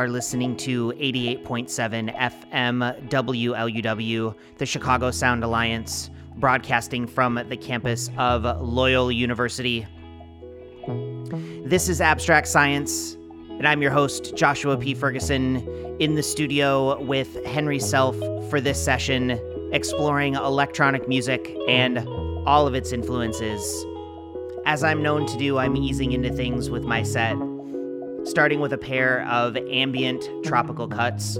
Are listening to 88.7 FM WLUW, the Chicago Sound Alliance, broadcasting from the campus of Loyola University. This is Abstract Science, and I'm your host, Joshua P. Ferguson, in the studio with Henry Self for this session, exploring electronic music and all of its influences. As I'm known to do, I'm easing into things with my set starting with a pair of ambient tropical cuts.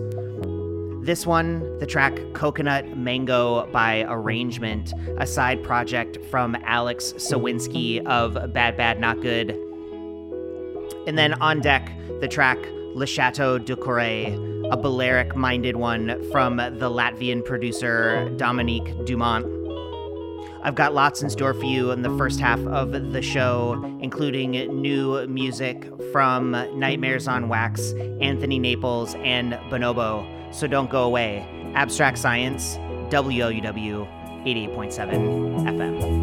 This one, the track Coconut Mango by Arrangement, a side project from Alex Sowinski of Bad Bad Not Good. And then on deck, the track Le Chateau Corée, a Balearic minded one from the Latvian producer Dominique Dumont. I've got lots in store for you in the first half of the show, including new music from Nightmares on Wax, Anthony Naples, and Bonobo. So don't go away. Abstract Science, WLUW 88.7 FM.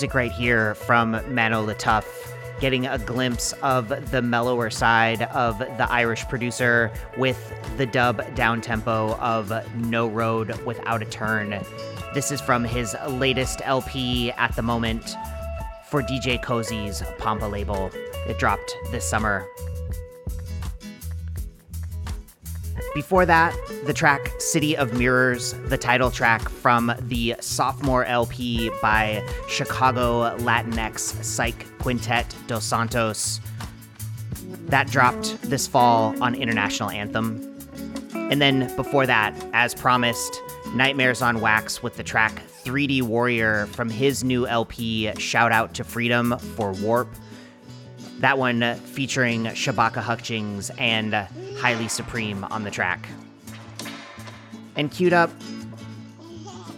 Music right here from Mano Le Tough, getting a glimpse of the mellower side of the Irish producer with the dub down tempo of No Road Without a Turn. This is from his latest LP at the moment for DJ Koze's Pampa label. It dropped this summer. Before that, the track City of Mirrors, the title track from the sophomore LP by Chicago Latinx psych quintet Dos Santos. That dropped this fall on International Anthem. And then before that, as promised, Nightmares on Wax with the track 3D Warrior from his new LP, Shout Out to Freedom for Warp. That one uh, featuring Shabaka Hutchings and uh, Haile Supreme on the track. And queued up,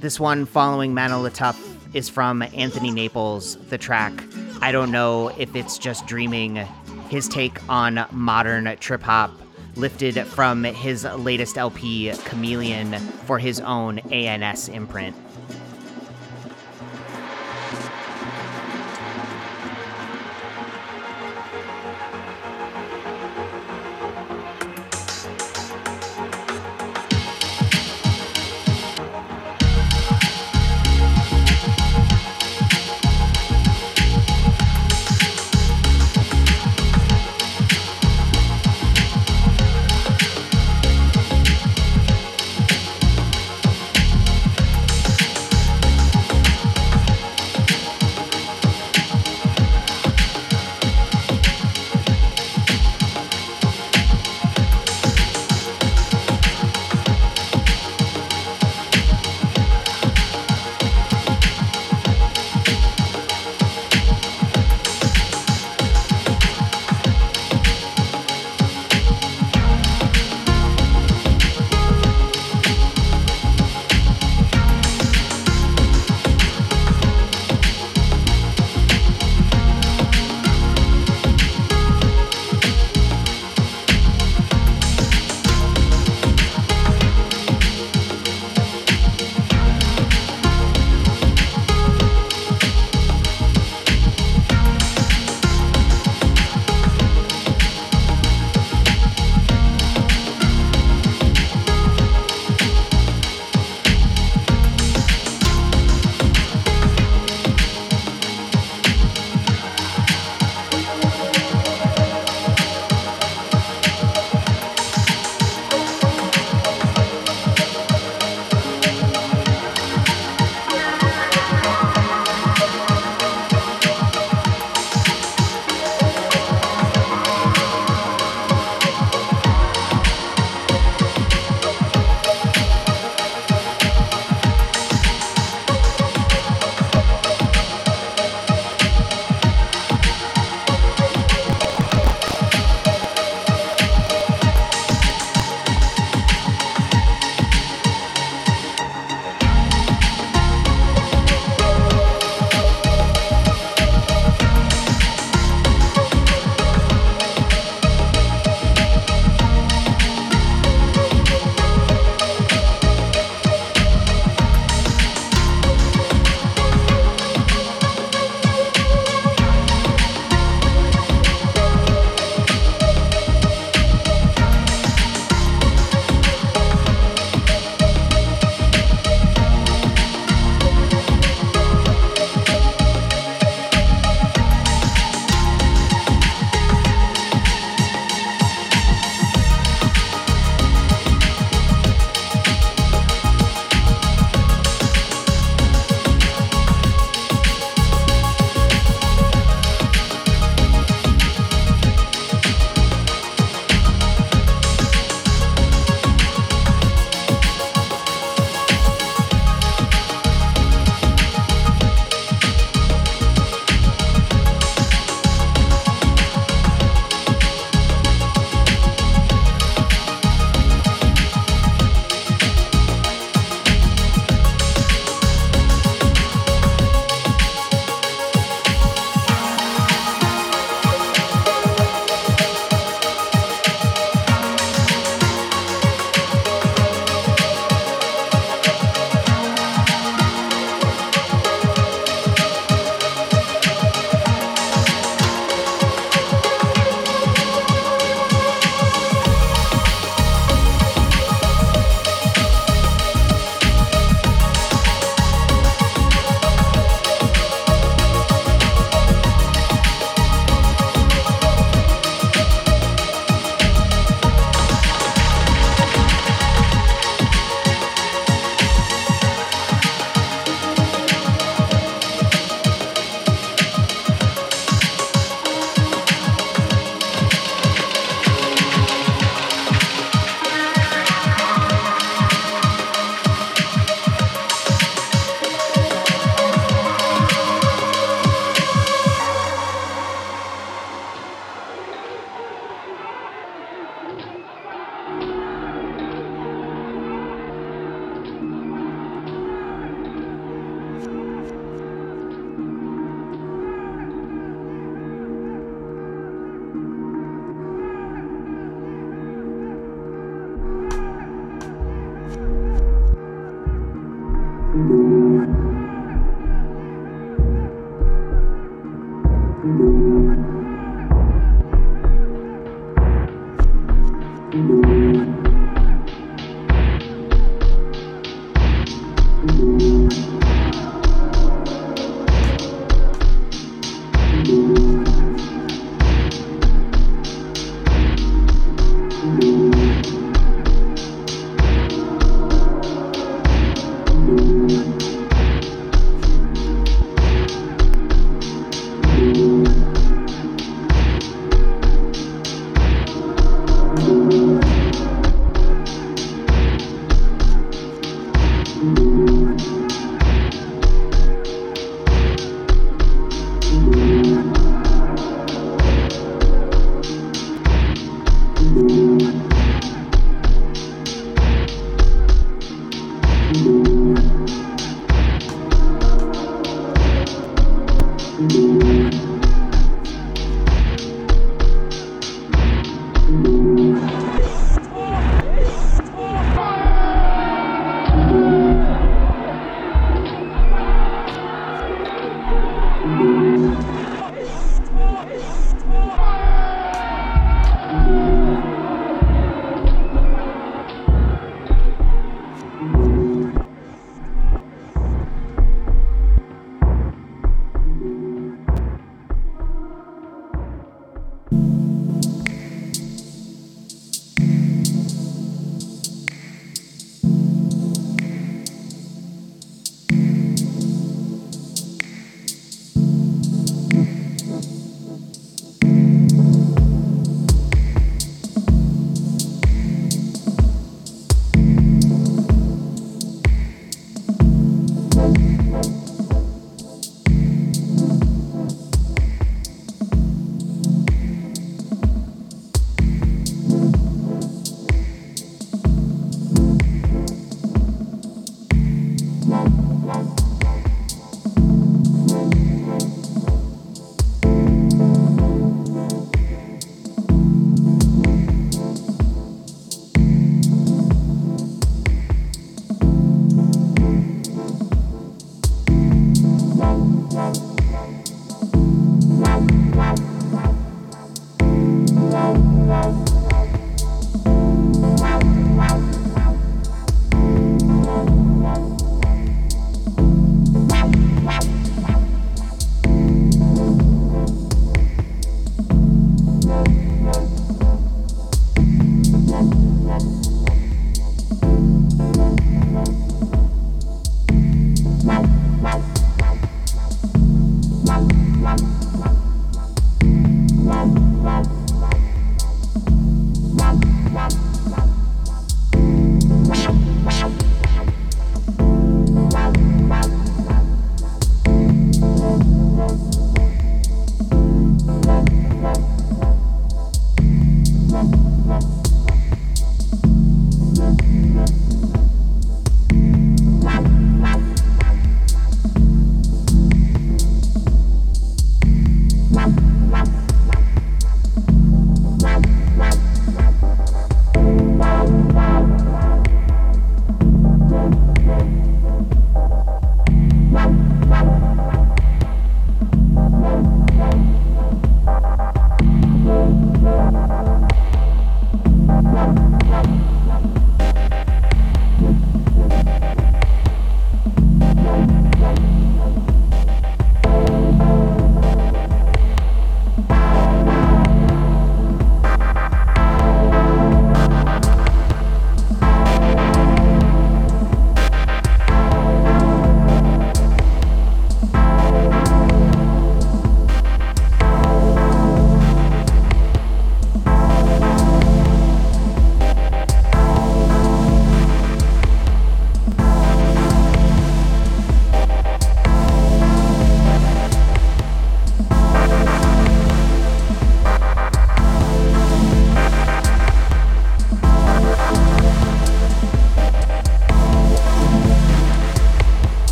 this one following Mano Le Tough is from Anthony Naples, the track I don't know if it's just dreaming, his take on modern trip hop, lifted from his latest LP, Chameleon, for his own ANS imprint.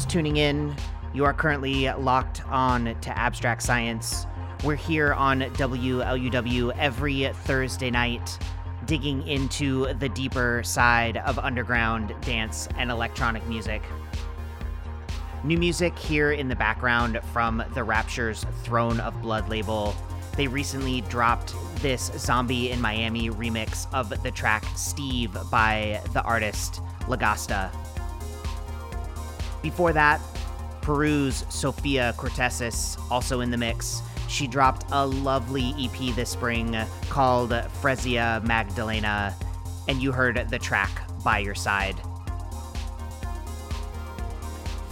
Just tuning in, you are currently locked on to Abstract Science. We're here on WLUW every Thursday night, digging into the deeper side of underground dance and electronic music. New music here in the background from the Rapture's Throne of Blood label. They recently dropped this Zombie in Miami remix of the track Steve by the artist Lagasta. Before that, Peru's Sofia Kourtesis, also in the mix. She dropped a lovely EP this spring called Fresia Magdalena, and you heard the track By Your Side.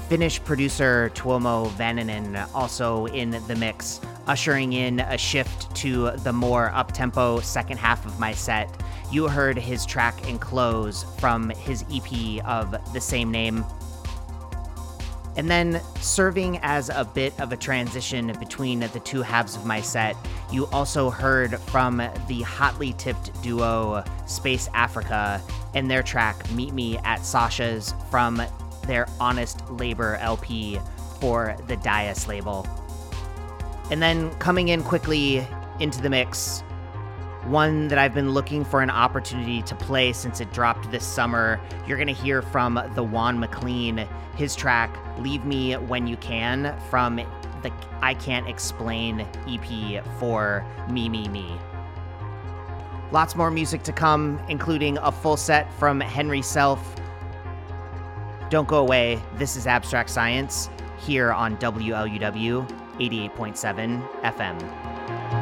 Finnish producer Tuomo Vaninen also in the mix, ushering in a shift to the more up-tempo second half of my set. You heard his track Enclose from his EP of the same name. And then, serving as a bit of a transition between the two halves of my set, you also heard from the hotly tipped duo Space Afrika and their track Meet Me at Sasha's from their Honest Labor LP for the Dais label. And then coming in quickly into the mix, one that I've been looking for an opportunity to play since it dropped this summer. You're going to hear from the Juan MacLean, his track Leave Me When You Can from the I Can't Explain EP for Me Me Me. Lots more music to come, including a full set from Henry Self, don't go away. This is Abstract Science here on WLUW 88.7 FM.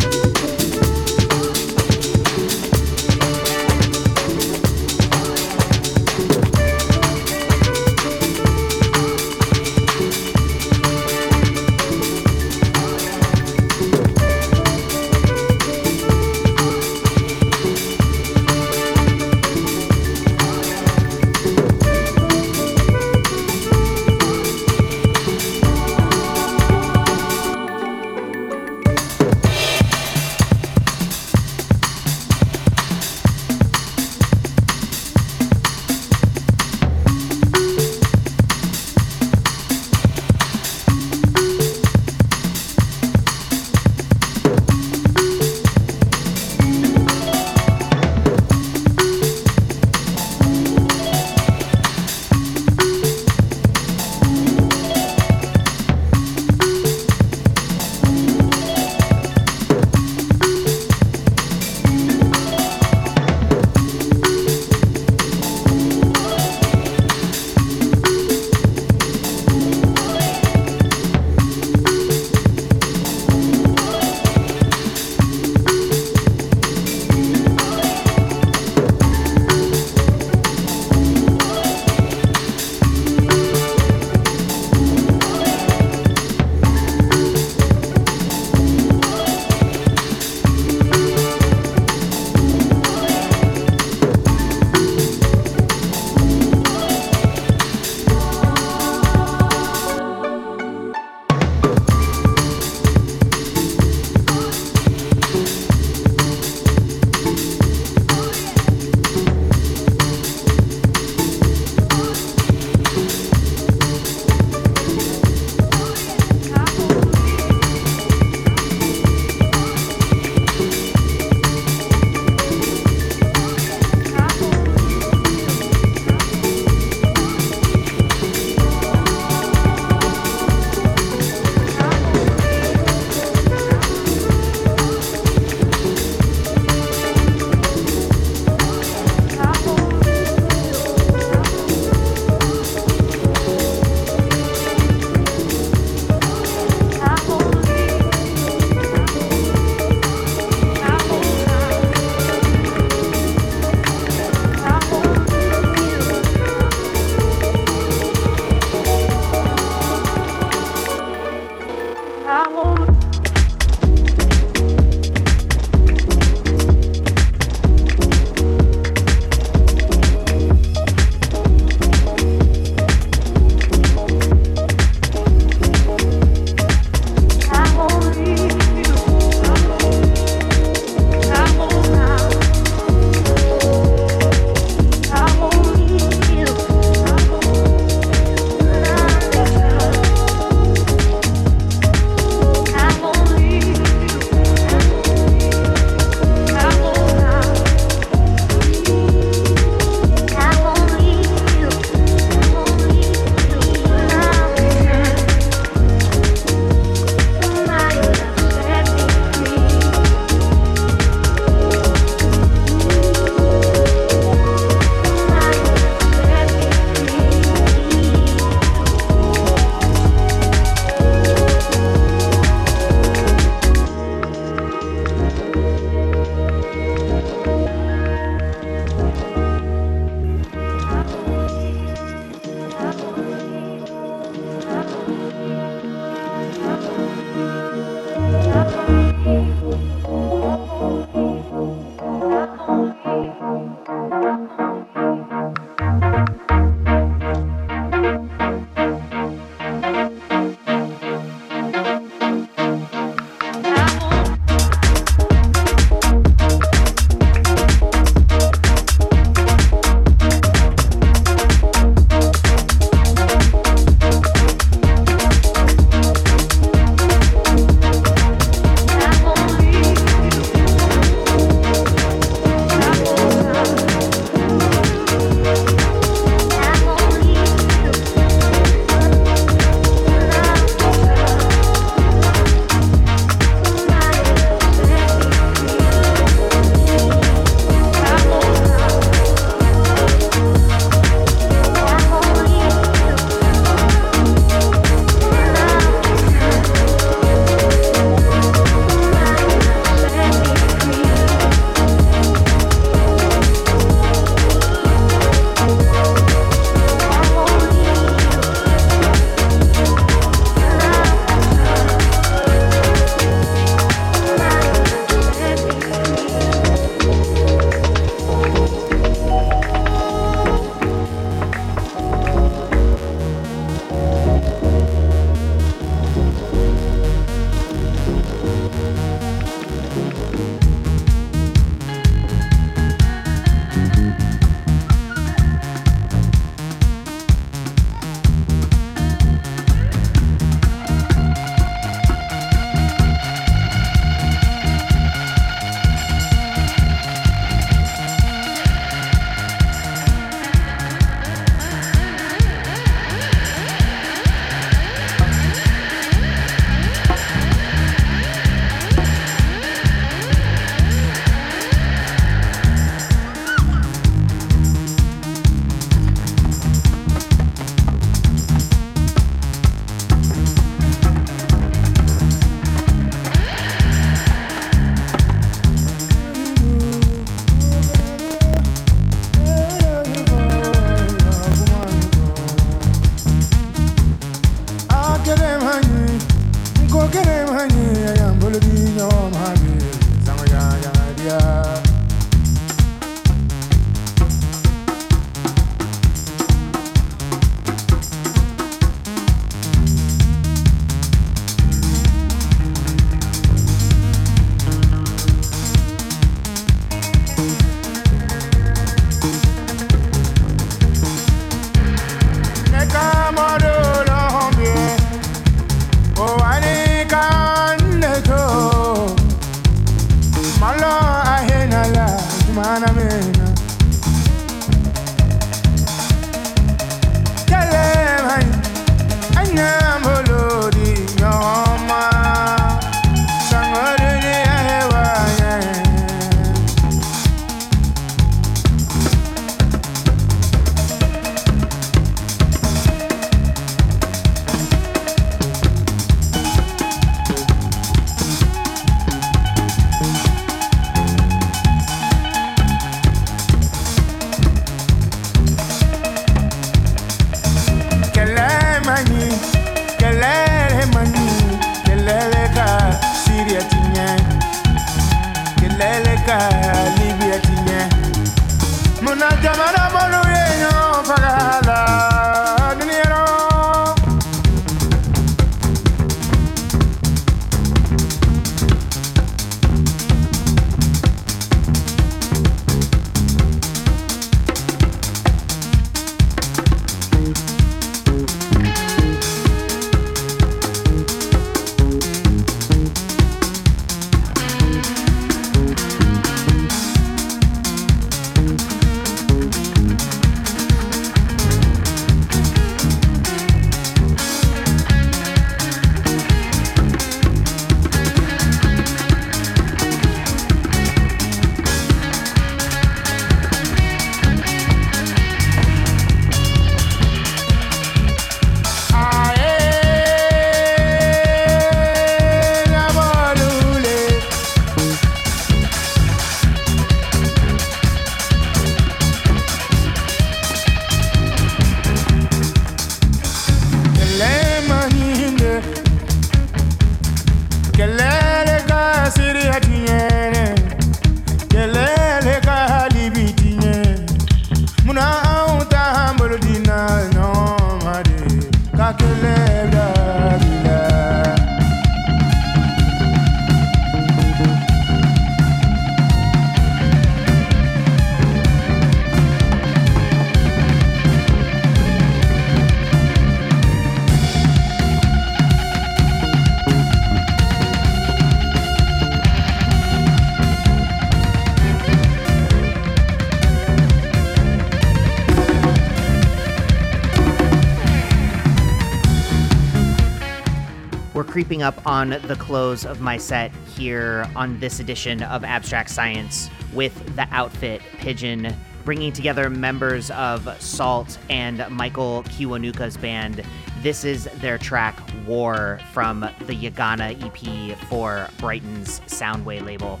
Creeping up on the close of my set here on this edition of Abstract Science with the outfit Pigeon, bringing together members of Salt and Michael Kiwanuka's band. This is their track War from the Yagana EP for Brighton's Soundway label.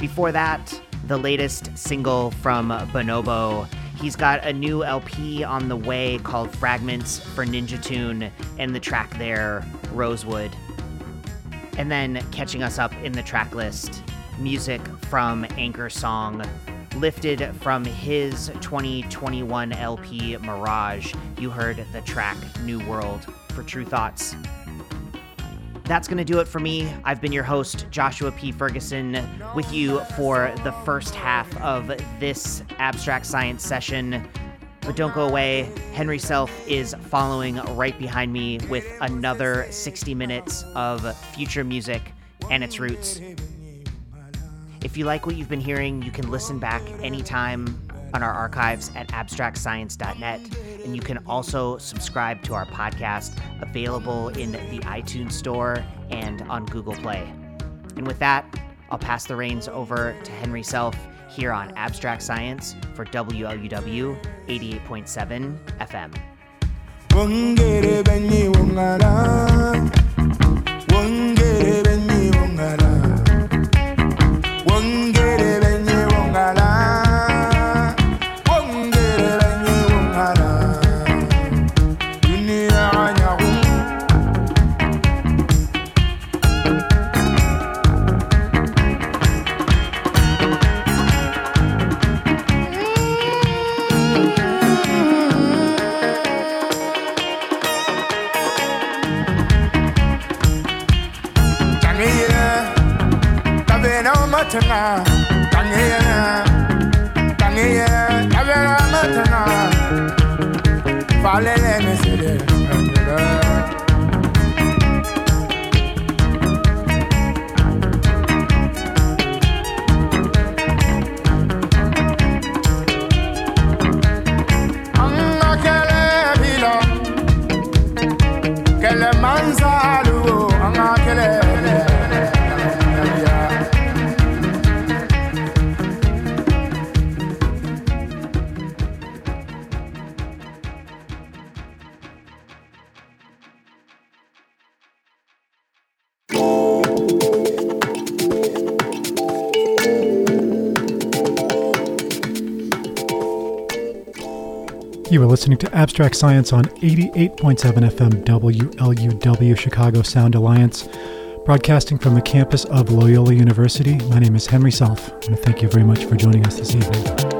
Before that, the latest single from Bonobo He's got a new LP on the way called Fragments for Ninja Tune, and the track there, Rosewood. And then catching us up in the track list, music from Anchorsong, lifted from his 2021 LP Mirage. You heard the track New World for Tru Thoughts that's going to do it for me. I've been your host, Joshua P. Ferguson, with you for the first half of this abstract science session. But don't go away. Henry Self is following right behind me with another 60 minutes of future music and its roots. If you like what you've been hearing, you can listen back anytime on our archives at abstractscience.net. And you can also subscribe to our podcast, available in the iTunes Store and on Google Play. And with that, I'll pass the reins over to Henry Self here on Abstract Science for WLUW 88.7 FM. Matana mesele You listening to Abstract Science on 88.7 FM WLUW Chicago Sound Alliance, broadcasting from the campus of Loyola University. My name is Henry Self, and thank you very much for joining us this evening.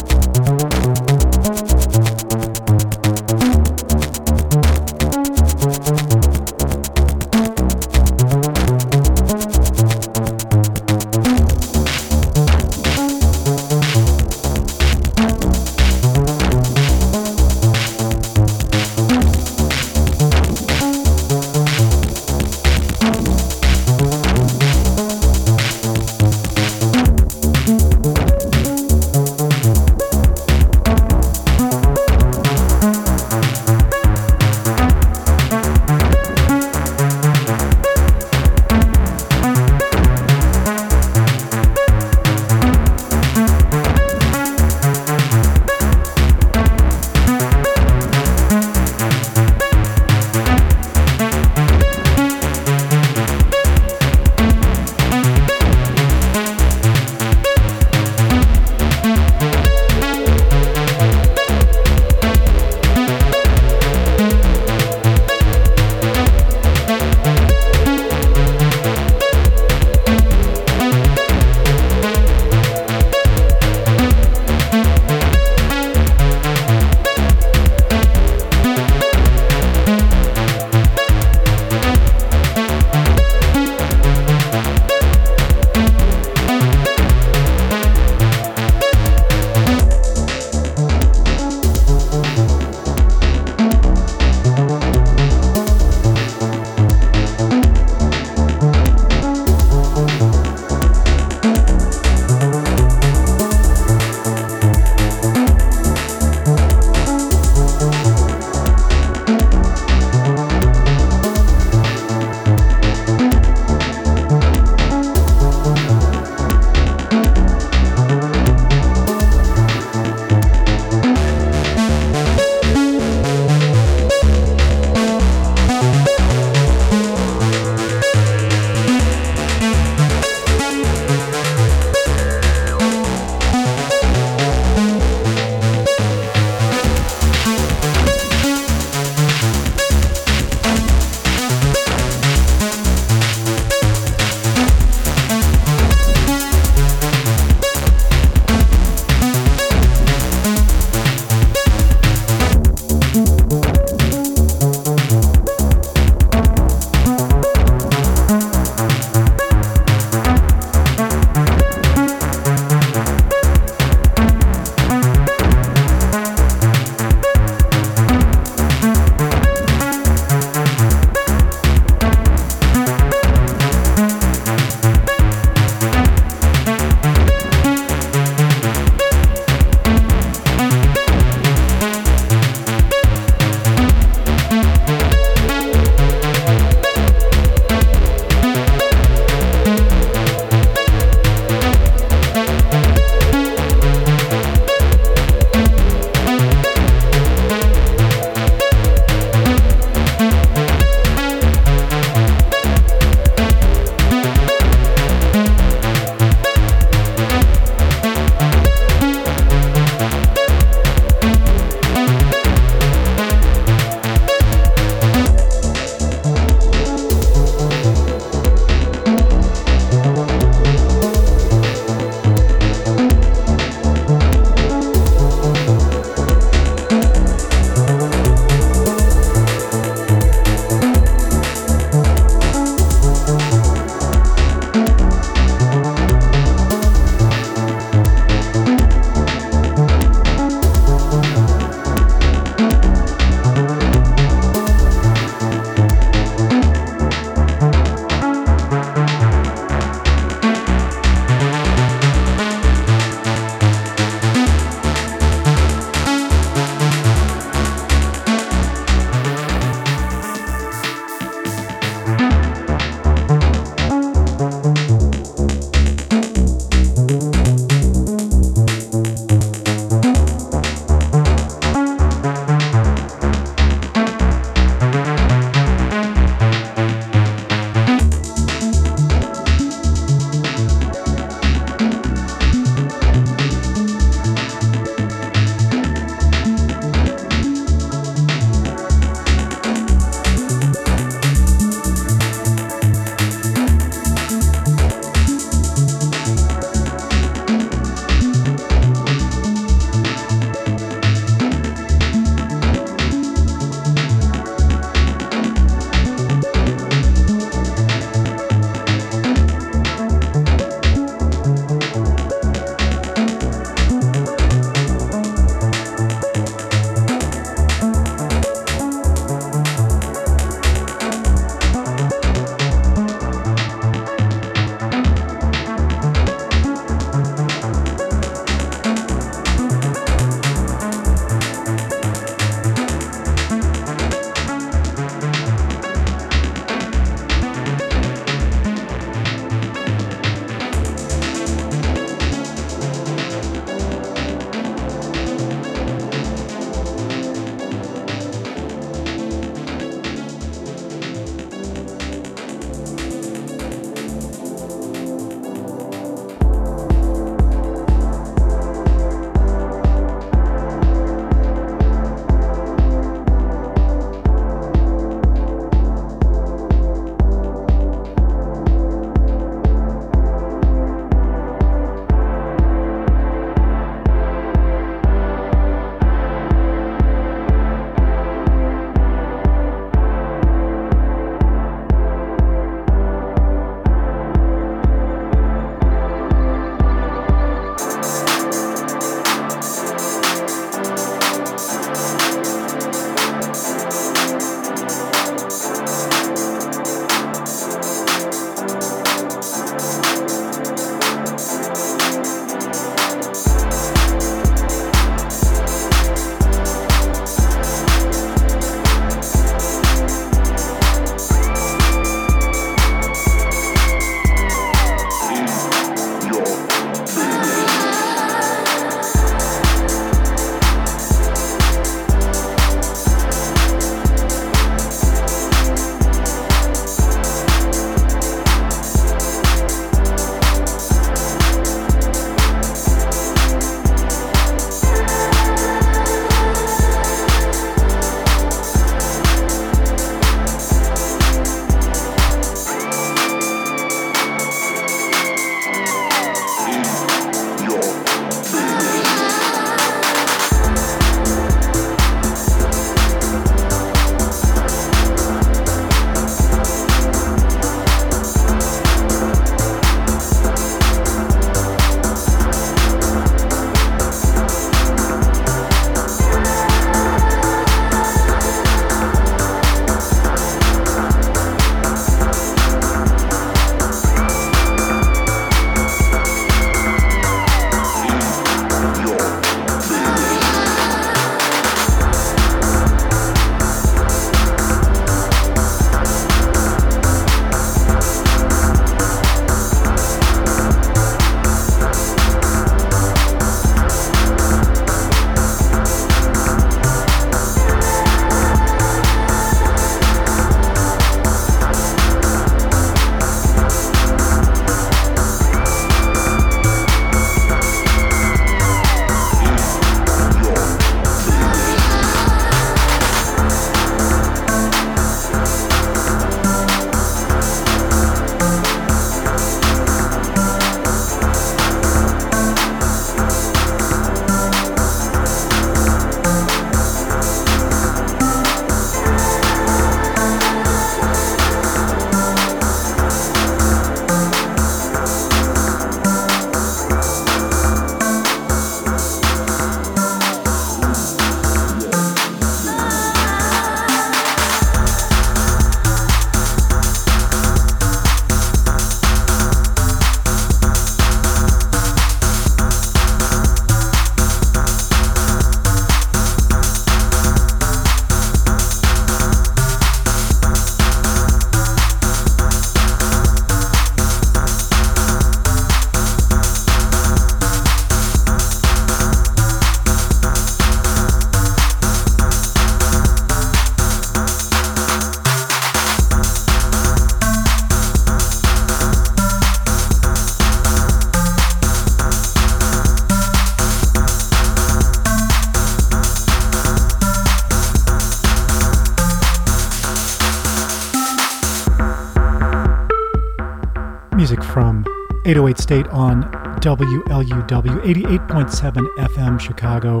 808 State on WLUW 88.7 FM Chicago.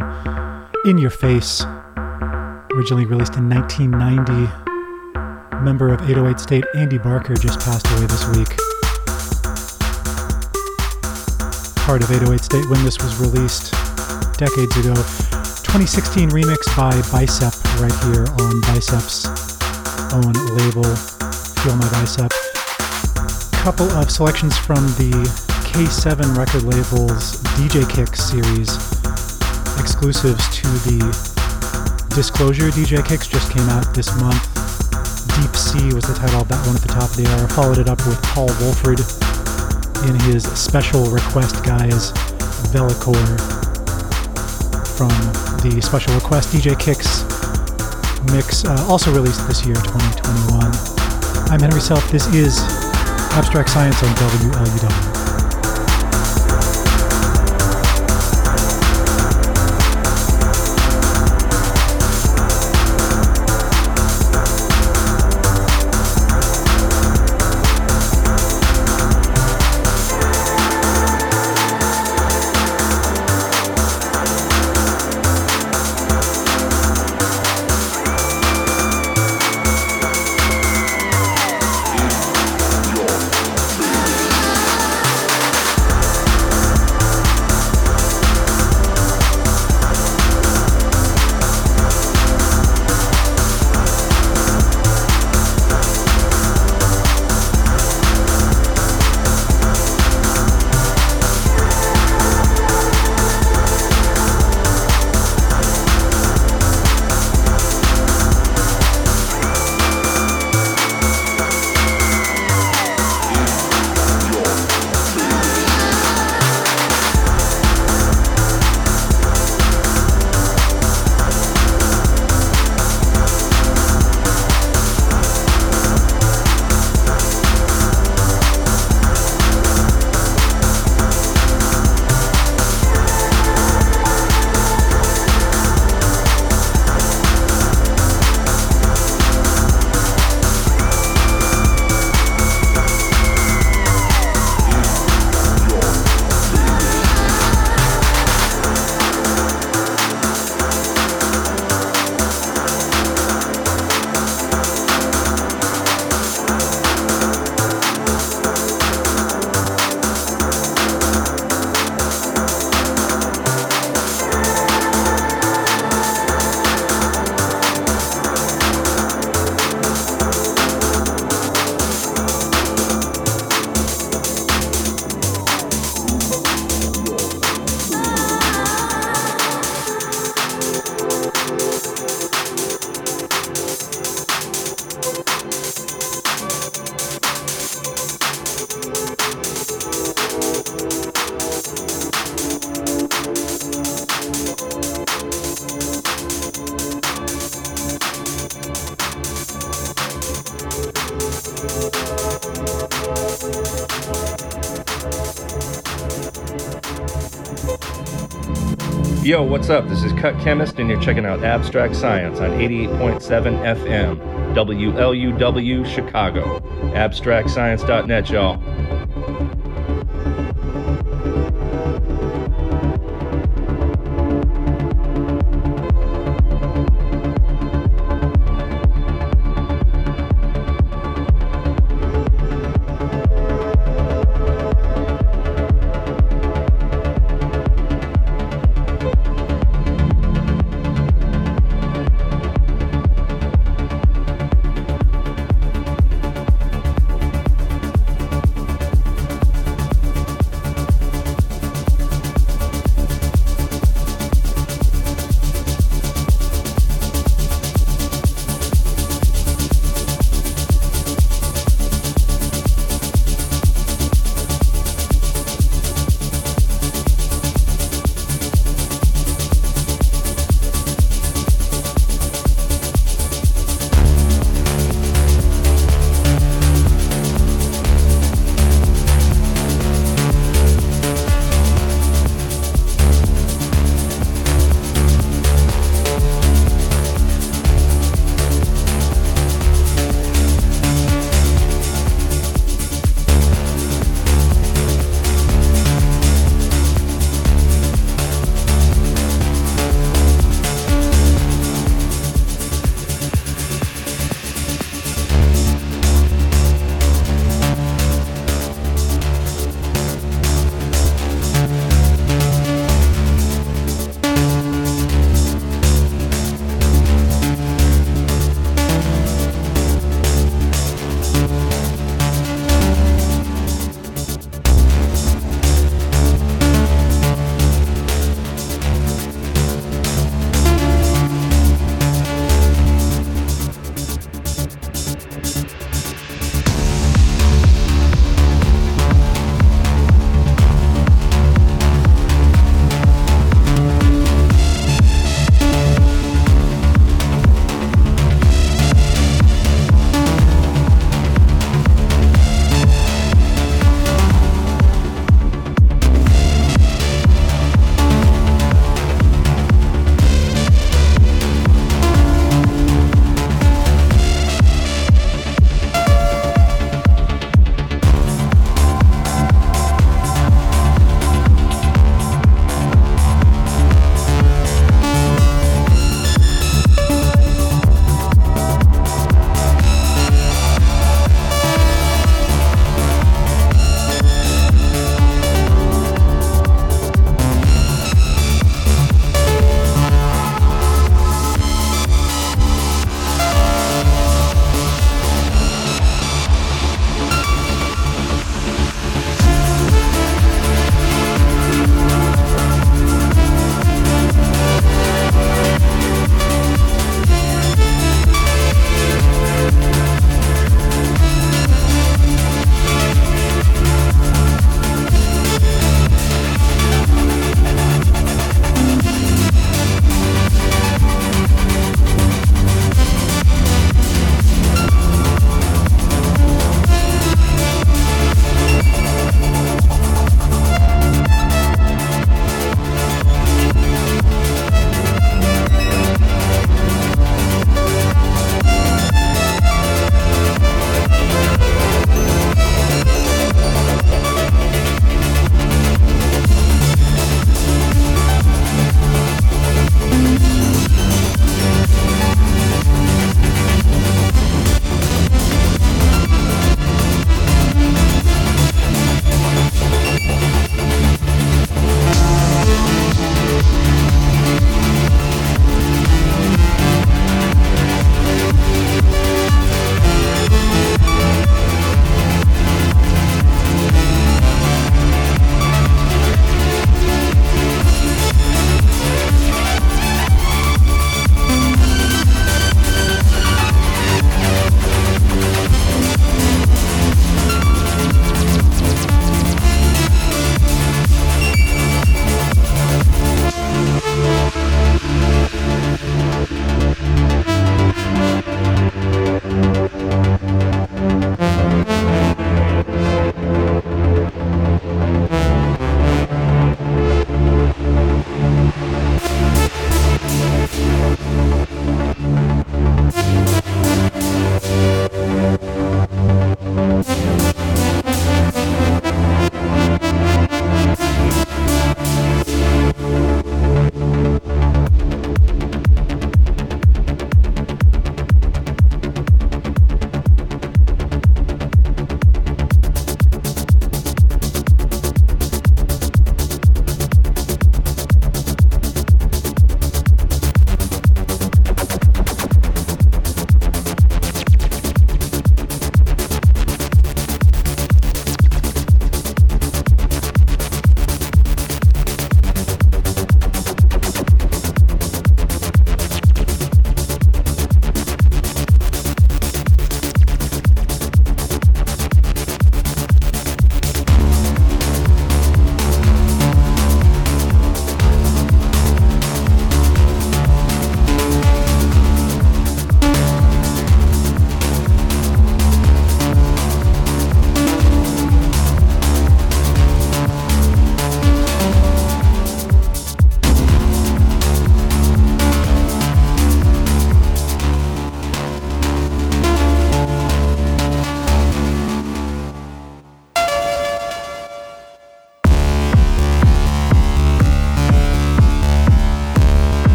In Your Face, originally released in 1990. Member of 808 State, Andy Barker, just passed away this week. Part of 808 State when this was released decades ago. 2016 remix by Bicep right here on Bicep's own label, Feel My Bicep. Couple of selections from the K7 record label's DJ Kicks series, exclusives to the Disclosure DJ Kicks just came out this month. Deep Sea was the title of that one at the top of the hour. Followed it up with Paul Woolford in his special request guise, Velicor from the special request DJ Kicks mix, uh, also released this year, 2021. I'm Henry Self. This is Abstract Science on WLUW. Yo, what's up? This is Cut Chemist, and you're checking out Abstract Science on 88.7 FM, WLUW Chicago. AbstractScience.net, y'all.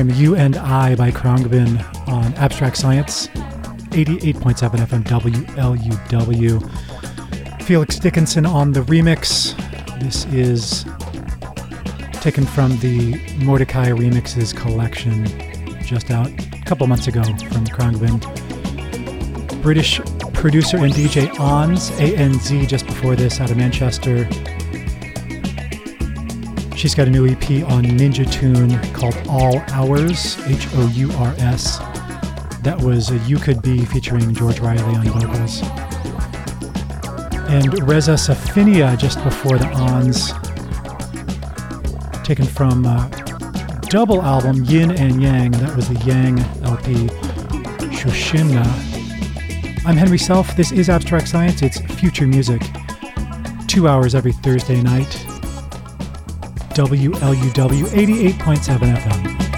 Time, You and I by Khruangbin on Abstract Science, 88.7 FM WLUW. Felix Dickinson on the remix. This is taken from the Mordechai Remixes collection, just out a couple months ago from Khruangbin. British producer and DJ Anz, A-N-Z, just before this out of Manchester. She's got a new EP on Ninja Tune called All Hours, H O U R S. That was a You Could Be featuring George Riley on vocals. And Reza Safinia just before the Anz, taken from uh, double album Yin and Yang. That was the Yang LP, Sushumna. I'm Henry Self. This is Abstract Science. It's future music. Two hours every Thursday night. WLUW 88.7 FM.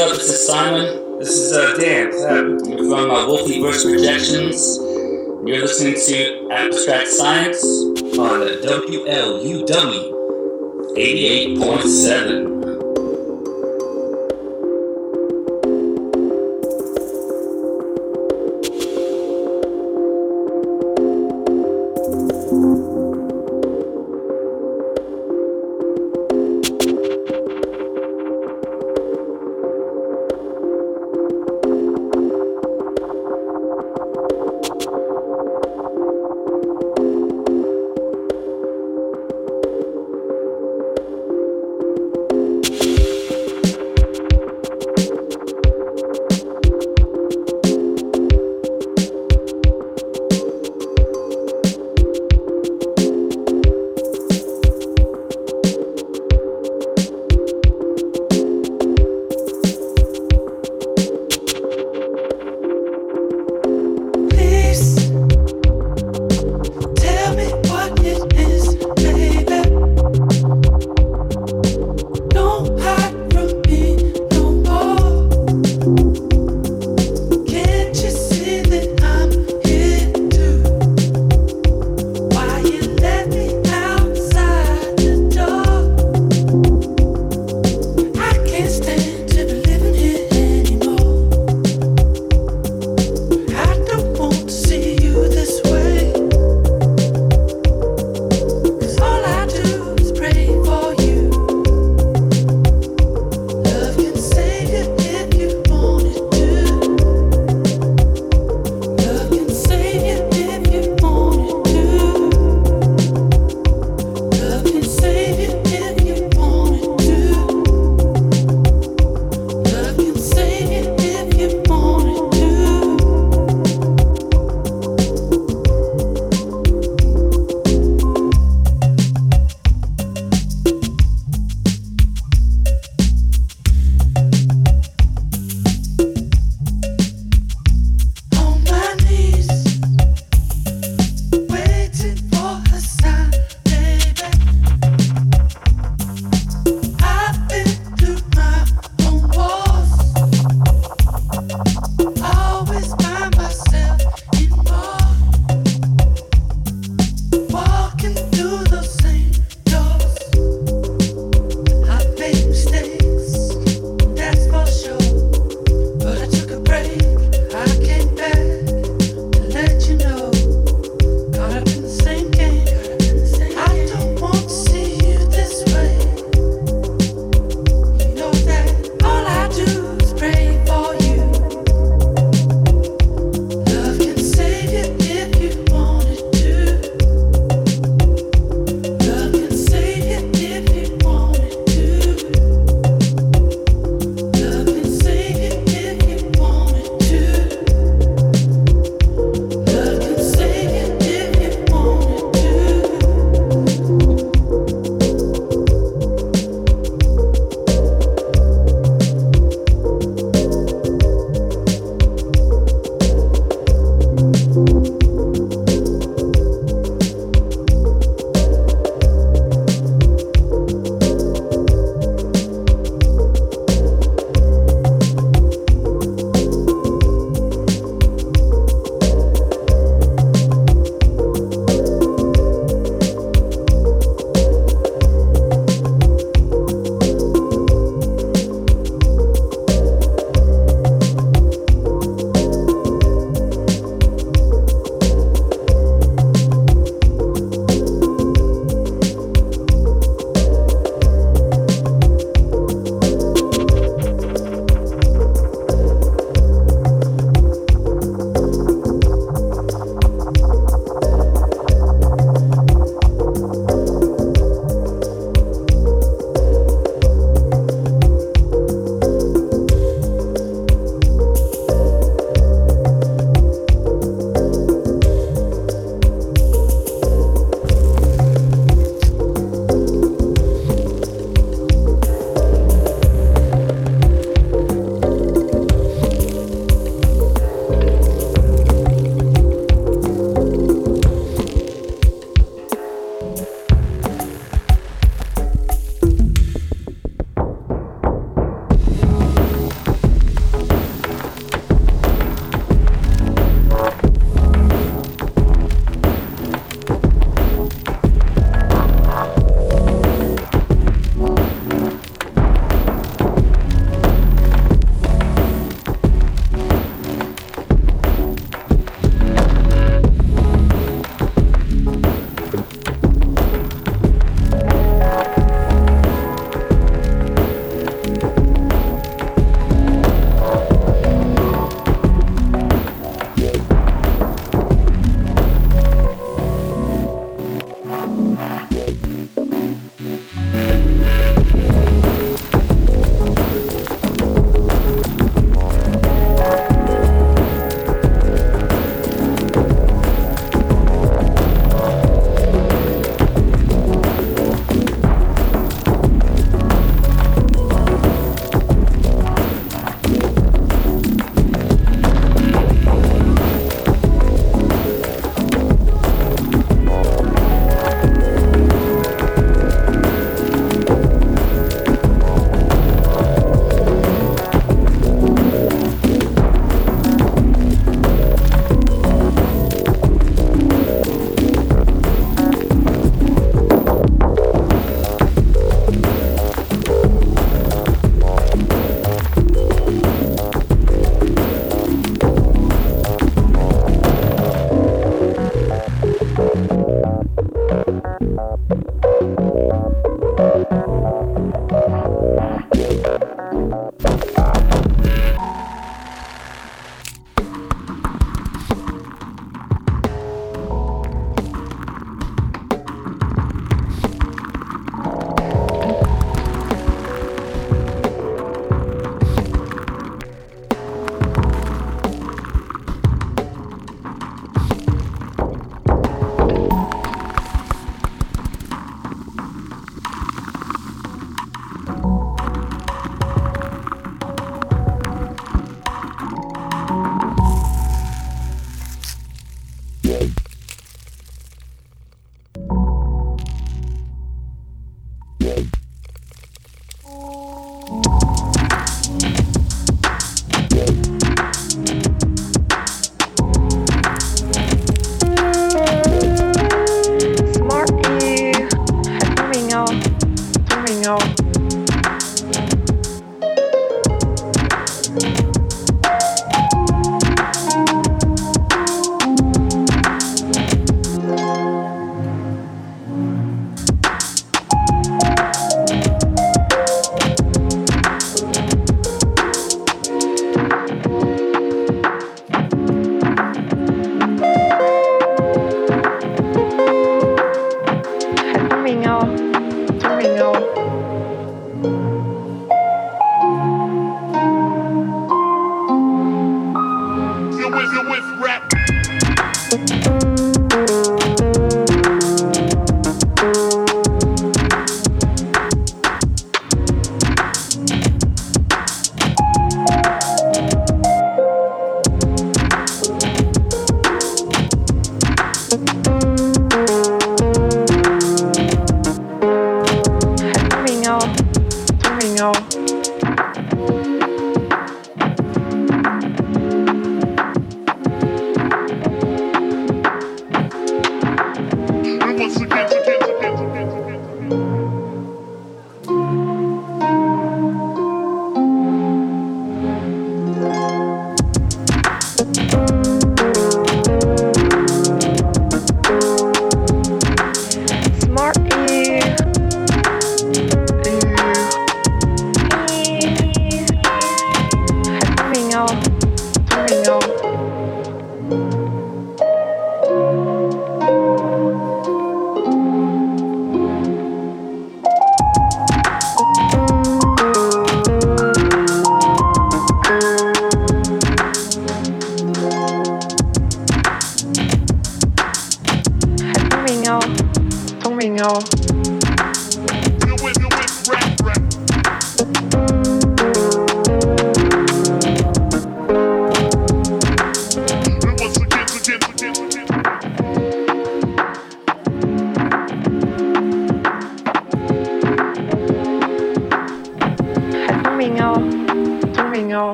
up? This is Simon. This is uh, Dan. We're uh, from uh, Wolfie Bush Projections. You're listening to Abstract Science on WLUW 88.7.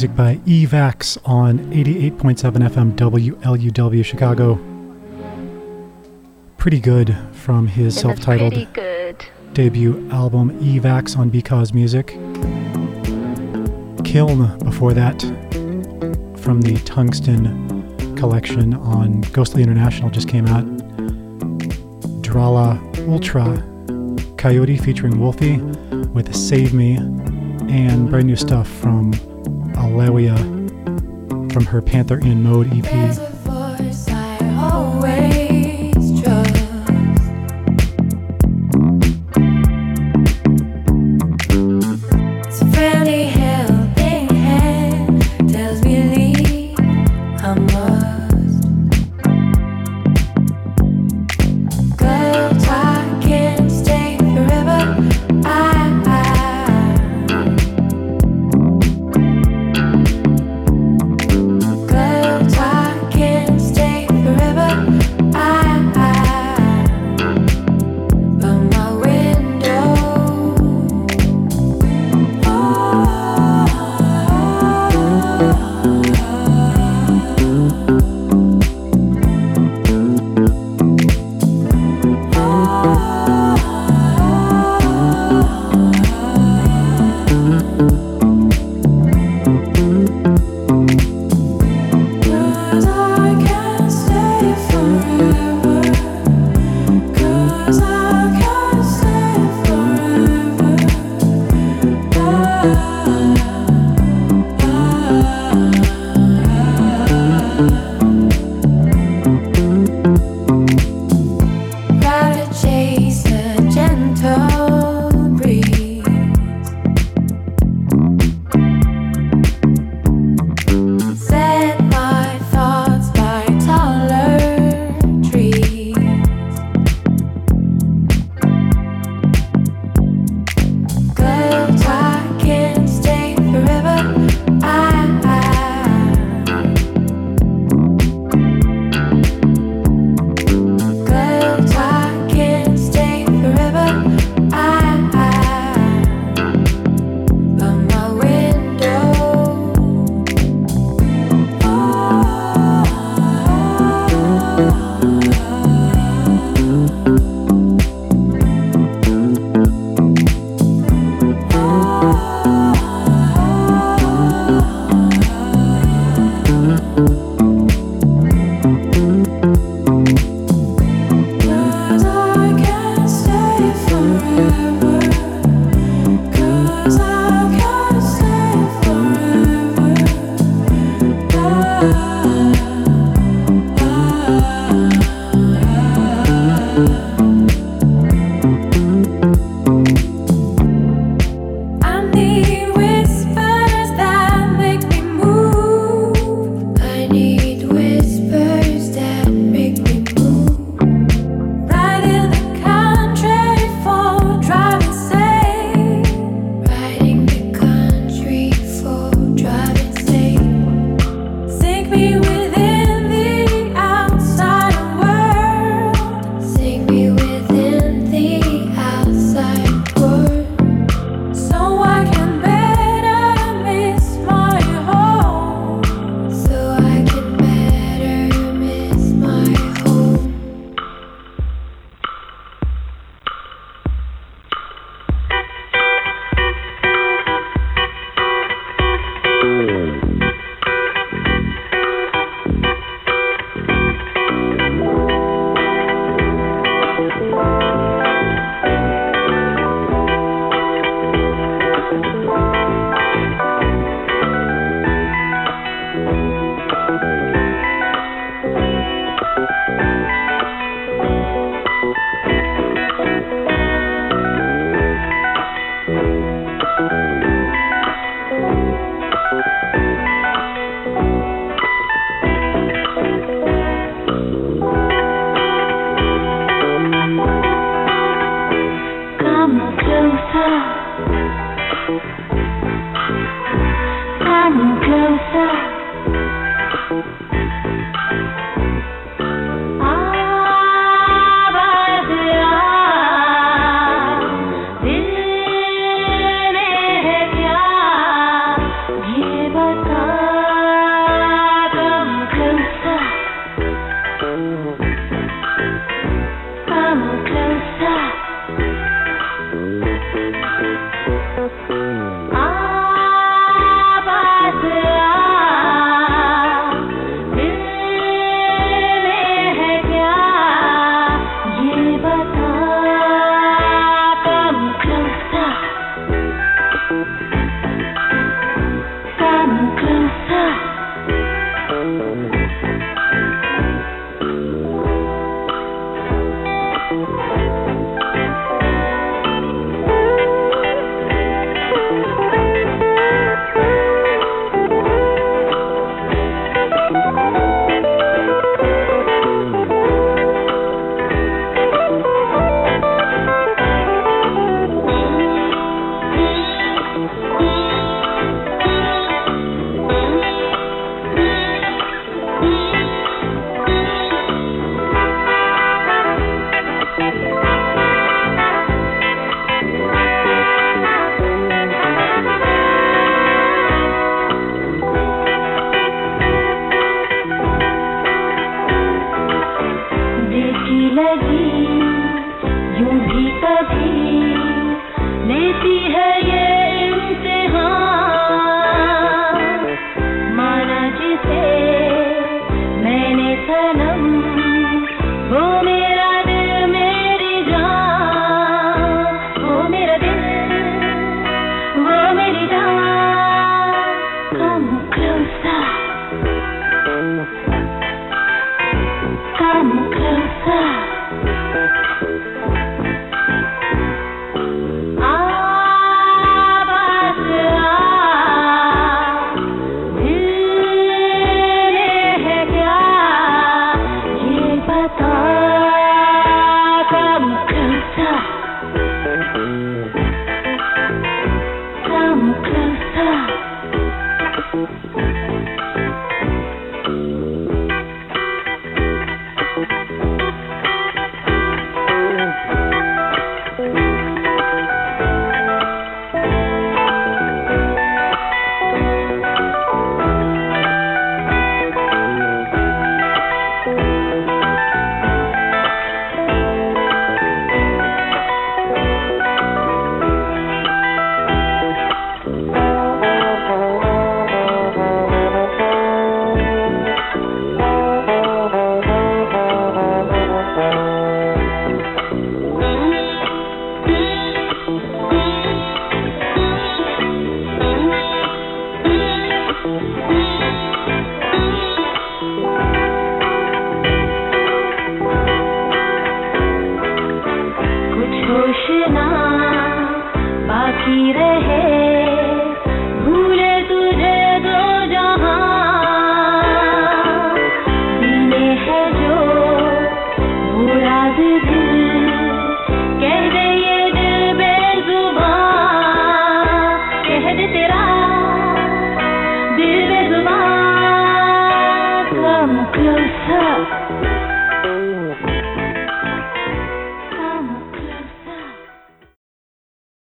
music by Evax on 88.7 FM WLUW Chicago. Pretty good from his self-titled debut album Evax on Because Music. Kiln before that from the Tungsten collection on Ghostly International just came out. Drala Ultra Coyote featuring Wolfie with Save Me and brand new stuff from Alewya from her Panther in Mode EP.